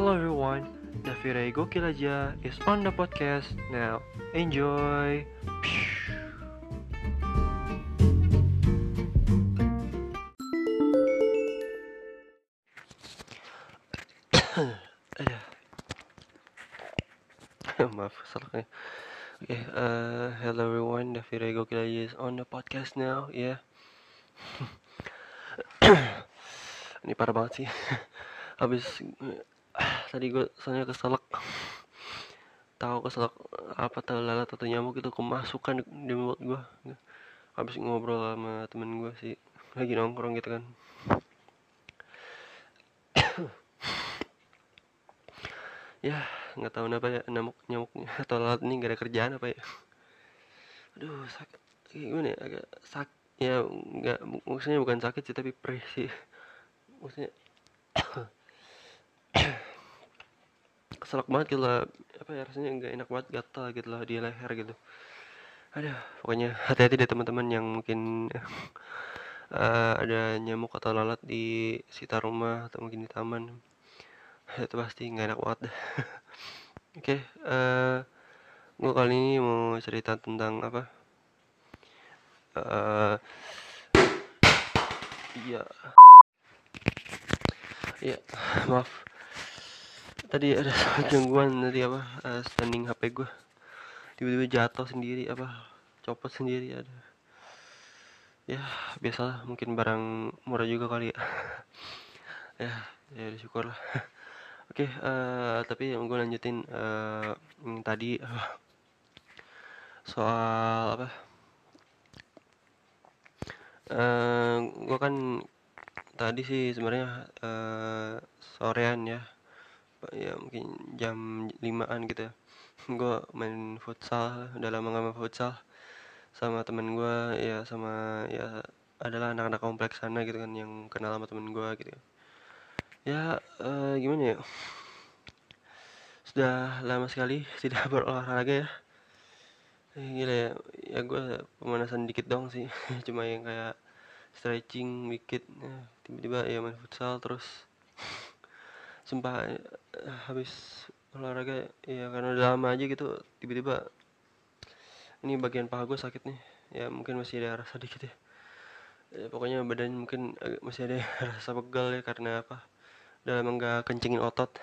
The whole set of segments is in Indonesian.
Hello everyone, Davire Gokil aja is on the podcast now. Enjoy. Maaf, salahnya. Oke, uh, hello everyone, Davire Gokil aja is on the podcast now, ya. Ini parah banget sih. Habis tadi gue soalnya keselak. Tahu keselak apa tahu lalat atau nyamuk itu kemasukan di mulut gue habis ngobrol sama temen gue sih lagi nongkrong gitu kan. Ya nggak tahu kenapa ya nyamuk nyamuknya atau lalat ini gak ada kerjaan apa ya. Aduh sakit gimana ya agak sak ya nggak maksudnya bukan sakit sih tapi perih sih. Maksudnya keselak banget gitu lah. Apa ya rasanya nggak enak banget gatal gitu lah di leher gitu. Ada pokoknya hati-hati deh teman-teman yang mungkin uh, ada nyamuk atau lalat di sekitar rumah atau mungkin di taman. Itu pasti nggak enak banget oke okay, uh, gue kali ini mau cerita tentang apa? Uh, iya. Iya maaf tadi ada gangguan tadi apa uh, standing HP gue tiba-tiba jatuh sendiri apa copot sendiri ada. Ya biasalah mungkin barang murah juga kali ya. Ya ya syukur lah oke okay, uh, tapi yang gue lanjutin uh, yang tadi uh, soal apa uh, gue kan tadi sih sebenarnya uh, sorean ya ya mungkin jam limaan gitu ya. Gue main futsal udah lama gak main futsal. Sama temen gue ya sama ya adalah anak-anak kompleks sana gitu kan yang kenal sama temen gue gitu. Ya uh, gimana ya? Sudah lama sekali tidak berolahraga ya. Eh, gila ya. Ya gue pemanasan dikit dong sih. Cuma yang kayak stretching dikit ya, tiba-tiba ya main futsal terus sumpah eh, habis olahraga ya karena udah lama aja gitu tiba-tiba ini bagian paha gue sakit nih. Ya mungkin masih ada rasa dikit ya, ya pokoknya badan mungkin masih ada rasa pegal ya karena apa? Udah lama nggak kencingin otot.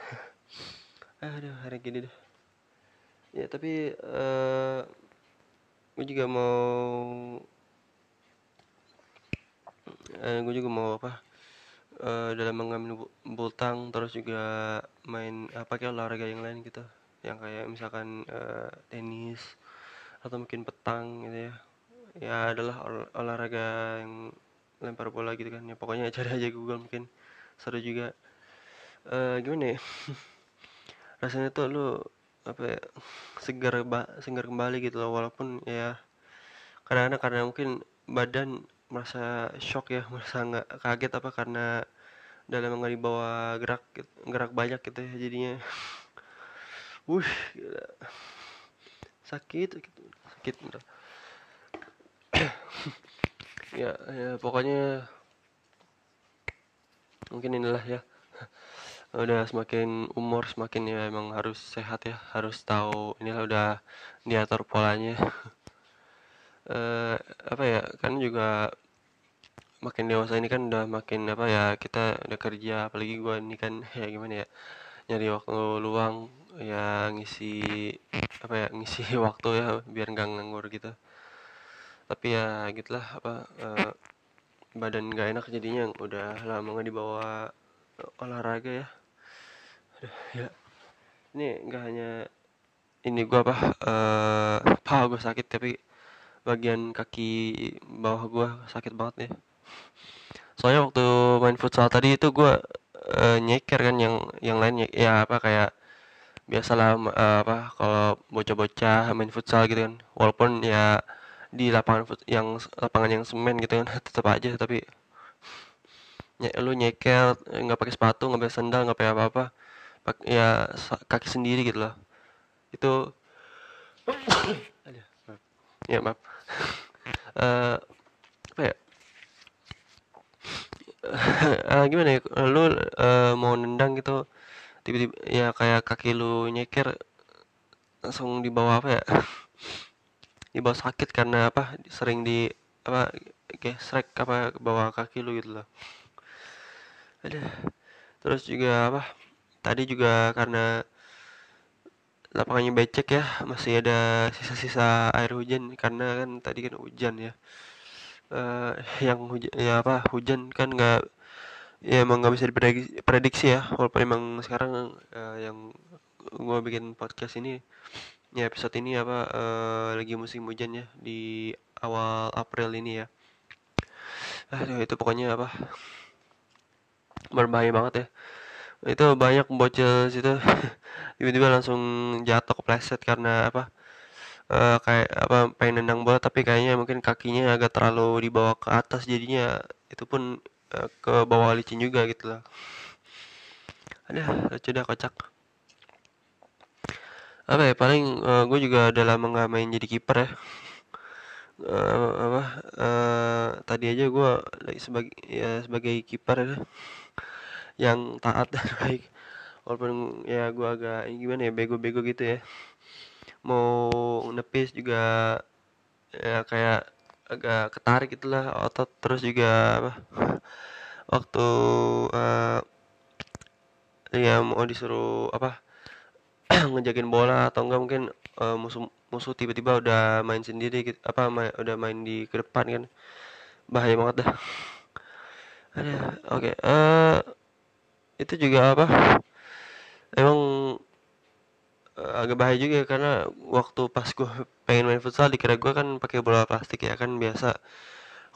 Aduh hari gini deh. Ya tapi uh, gue juga mau uh, gue juga mau apa uh, dalam mengambil bultang terus juga main apa kayak olahraga yang lain gitu. Yang kayak misalkan uh, tenis atau mungkin petang gitu ya. Ya adalah ol olahraga yang lempar bola gitu kan ya. Pokoknya cari aja Google mungkin. Seru juga. Uh, gimana ya? Rasanya tuh lu apa ya segar segar kembali gitu loh. Walaupun ya kadang-kadang karena mungkin badan merasa shock ya merasa nggak kaget apa karena dalam nggak dibawa gerak gerak banyak gitu ya jadinya. Wuh gila. sakit gitu. Sakit ya ya pokoknya mungkin inilah ya. Udah semakin umur semakin ya emang harus sehat ya harus tahu inilah udah diatur polanya uh, apa ya kan juga makin dewasa ini kan udah makin apa ya kita udah kerja apalagi gue ini kan ya gimana ya nyari waktu luang ya ngisi apa ya ngisi waktu ya biar nggak nganggur gitu. Tapi ya gitulah apa uh, badan nggak enak jadinya udah lama nggak dibawa olahraga ya. Aduh, ya. Ini nggak hanya ini gua apa uh, paha gue sakit tapi bagian kaki bawah gue sakit banget ya soalnya waktu main futsal tadi itu gue uh, nyeker kan yang yang lain ya apa kayak biasalah uh, apa kalau bocah-bocah main futsal gitu kan. Walaupun ya di lapangan yang lapangan yang semen gitu kan tetap aja tapi ny lu nyeker nggak pakai sepatu nggak pakai sandal nggak pakai apa-apa ya kaki sendiri gitu loh. Itu ya maaf uh, apa ya? Uh, gimana ya? Lu uh, mau nendang gitu tiba-tiba ya kayak kaki lu nyeker langsung dibawa apa ya? Dibawa sakit karena apa? Sering di apa gesrek apa bawa kaki lu gitu loh. Ada terus juga apa? Tadi juga karena lapangannya becek ya. Masih ada sisa-sisa air hujan karena kan tadi kan hujan ya. Uh, yang hujan ya apa hujan kan nggak ya emang nggak bisa diprediksi prediksi ya. Walaupun emang sekarang uh, yang gue bikin podcast ini ya episode ini apa uh, lagi musim hujan ya di awal April ini ya. Aduh itu pokoknya apa berbahaya banget ya itu banyak bocil situ. Tiba-tiba langsung jatuh kepleset karena apa uh, kayak apa pengen nendang bola tapi kayaknya mungkin kakinya agak terlalu dibawa ke atas jadinya itu pun uh, ke bawah licin juga gitu lah ada lucu dah kocak. Apa ya paling uh, gue juga udah lama nggak main jadi kiper ya. Uh, apa uh, tadi aja gue sebagai ya sebagai kiper ya yang taat dan baik. Walaupun ya gue agak gimana ya bego-bego gitu ya. Mau nepis juga ya kayak agak ketarik gitulah otot. Terus juga apa waktu uh, ya mau disuruh apa ngejakin bola atau enggak mungkin uh, musuh musuh tiba-tiba udah main sendiri gitu, apa main, udah main di ke depan kan. Bahaya banget dah. Ada oke okay. uh, itu juga apa? Emang uh, agak bahaya juga ya, karena waktu pas gue pengen main futsal dikira gue kan pakai bola plastik ya kan biasa.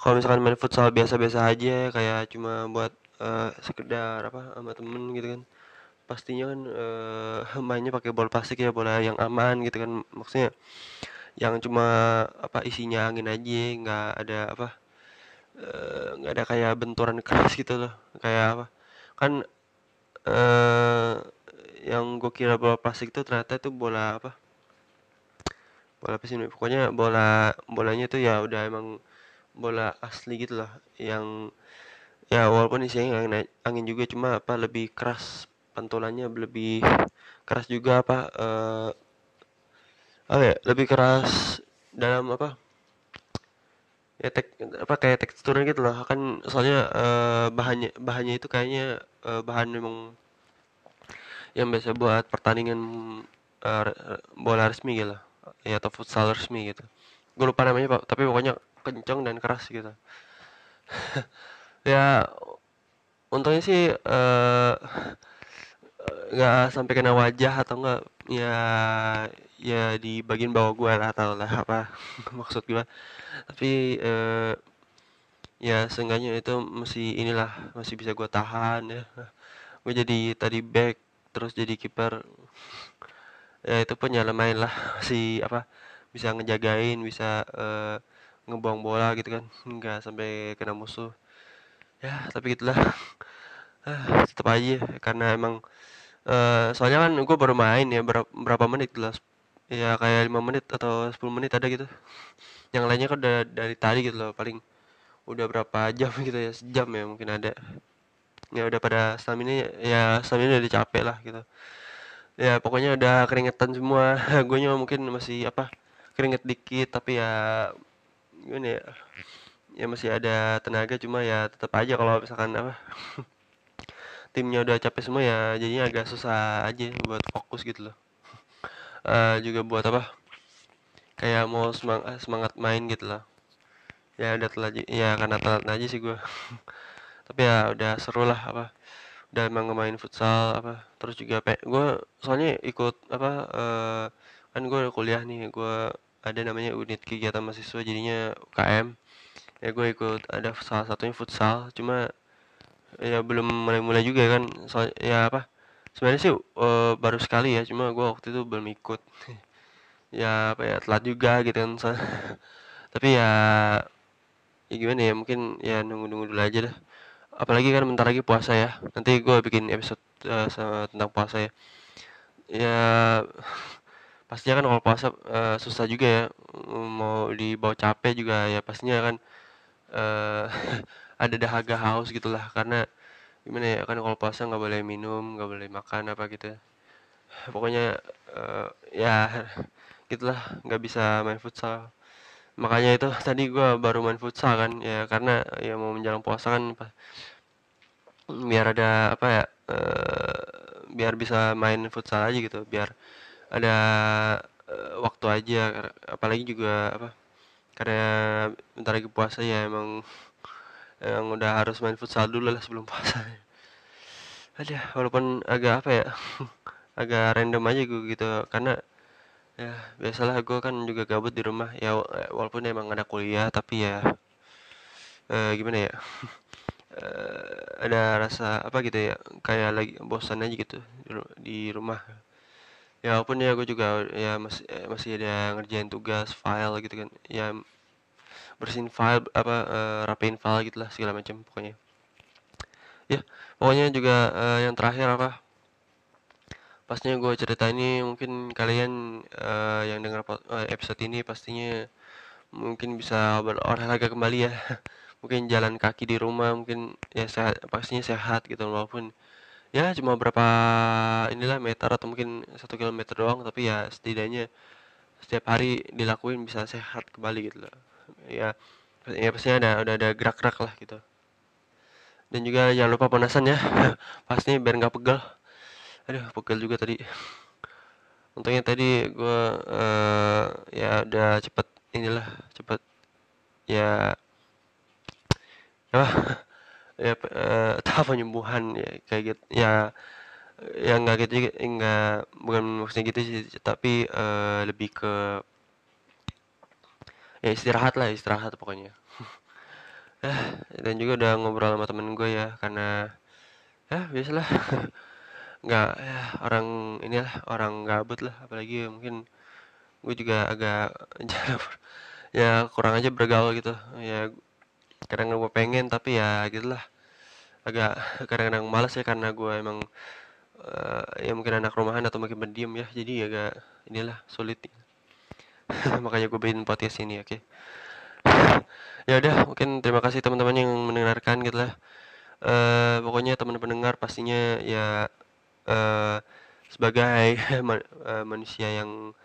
Kalau misalkan main futsal biasa-biasa aja kayak cuma buat uh, sekedar apa sama temen gitu kan. Pastinya kan uh, mainnya pakai bola plastik ya bola yang aman gitu kan. Maksudnya yang cuma apa isinya angin aja nggak ada apa nggak uh, ada kayak benturan keras gitu loh. Kayak apa? Kan uh, yang gue kira bola plastik itu ternyata itu bola apa? Bola apa sih pokoknya bola bolanya itu ya udah emang bola asli gitu lah yang ya walaupun isinya angin, angin juga cuma apa lebih keras pantulannya lebih keras juga apa uh, apa ya lebih keras dalam apa ya tek apa kayak teksturnya gitu loh. Kan soalnya uh, bahannya bahannya itu kayaknya uh, bahan memang yang biasa buat pertandingan uh, bola resmi gitu ya atau futsal resmi gitu. Gue lupa namanya pak tapi pokoknya kencang dan keras gitu. Ya untungnya sih uh, nggak sampai kena wajah atau enggak ya ya di bagian bawah gue lah atau lah apa maksud gue tapi uh, ya seenggaknya itu masih inilah masih bisa gue tahan ya. Gue jadi tadi back terus jadi kiper. Ya itu pun ya main lah si apa bisa ngejagain bisa uh, ngebuang bola gitu kan. Nggak sampai kena musuh. Ya tapi gitulah. Uh, tetap aja karena emang uh, soalnya kan gue baru main ya berapa, berapa menit lah. Ya kayak lima menit atau 10 menit ada gitu. Yang lainnya kan udah dari tadi gitu loh paling udah berapa jam gitu ya sejam ya mungkin ada. Ya udah pada stamina ya stamina udah capek lah gitu. Ya pokoknya udah keringetan semua. Gue nyawa mungkin masih apa keringet dikit tapi ya gimana ya ya masih ada tenaga cuma ya tetap aja kalau misalkan apa timnya udah capek semua ya jadinya agak susah aja buat fokus gitu loh. Uh, juga buat apa kayak mau semangat semangat main gitu loh ya udah telat ya karena telat aja sih gue tapi ya udah seru lah apa udah emang ngemain futsal apa terus juga pe gue soalnya ikut apa uh, kan gue kuliah nih gue ada namanya unit kegiatan mahasiswa jadinya UKM ya gue ikut ada salah satunya futsal cuma ya belum mulai-mulai juga kan soal ya apa sebenarnya sih uh, baru sekali ya cuma gue waktu itu belum ikut. Ya apa ya telat juga gitu kan so, tapi ya ya gimana ya mungkin ya nunggu-nunggu dulu aja dah. Apalagi kan bentar lagi puasa ya. Nanti gue bikin episode uh, sama, tentang puasa ya. Ya pastinya kan kalau puasa uh, susah juga ya. Mau dibawa capek juga ya pastinya kan uh, ada dahaga haus gitulah. Karena gimana ya kan kalau puasa nggak boleh minum nggak boleh makan apa gitu pokoknya uh, ya gitulah. Nggak bisa main futsal makanya itu tadi gue baru main futsal kan ya karena ya mau menjelang puasa kan biar ada apa ya uh, biar bisa main futsal aja gitu biar ada uh, waktu aja apalagi juga apa karena bentar lagi puasa ya emang yang udah harus main futsal dulu lah sebelum puasa. Ada walaupun agak apa ya agak random aja gue gitu karena ya biasalah gue kan juga gabut di rumah. Ya walaupun emang ada kuliah tapi ya eh, gimana ya? Eh, ada rasa apa gitu ya? Kayak lagi bosan aja gitu di rumah. Ya walaupun ya gue juga ya masih eh, masih ada ngerjain tugas file gitu kan. Ya bersihin file apa uh, rapiin file gitulah segala macam pokoknya. Ya pokoknya juga uh, yang terakhir apa pasnya gue cerita ini mungkin kalian uh, yang dengar episode ini pastinya mungkin bisa berolahraga kembali ya. Mungkin jalan kaki di rumah mungkin ya sehat pastinya sehat gitu walaupun ya cuma berapa inilah meter atau mungkin satu kilometer doang tapi ya setidaknya setiap hari dilakuin bisa sehat kembali gitu loh. Ya ya pastinya ada udah ada gerak-gerak lah gitu. Dan juga jangan lupa panasan ya. Pastinya biar nggak pegel aduh pegel juga tadi. Untungnya tadi gue uh, ya udah cepet inilah cepet ya apa? Ya uh, tahap penyembuhan ya kayak gitu. Ya yang nggak gitu juga enggak bukan maksudnya gitu sih tapi uh, lebih ke ya istirahat lah istirahat pokoknya. Dan juga udah ngobrol sama temen gue ya karena ya biasalah nggak ya orang inilah orang gabut lah. Apalagi mungkin gue juga agak ya kurang aja bergaul gitu. Ya kadang gue pengen tapi ya gitulah. Agak kadang-kadang malas ya karena gue emang uh, ya mungkin anak rumahan atau mungkin pendiam ya. Jadi agak inilah sulit. Makanya gue bikin podcast ini oke. Okay? ya udah mungkin terima kasih teman-teman yang mendengarkan gitu lah uh, pokoknya teman pendengar pastinya ya uh, sebagai manusia yang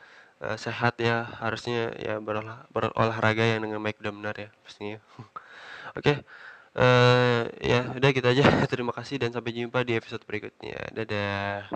uh, sehat ya harusnya ya berolah, berolahraga yang dengan baik dan benar ya pastinya. Oke okay. uh, ya udah gitu aja. Terima kasih dan sampai jumpa di episode berikutnya. Dadah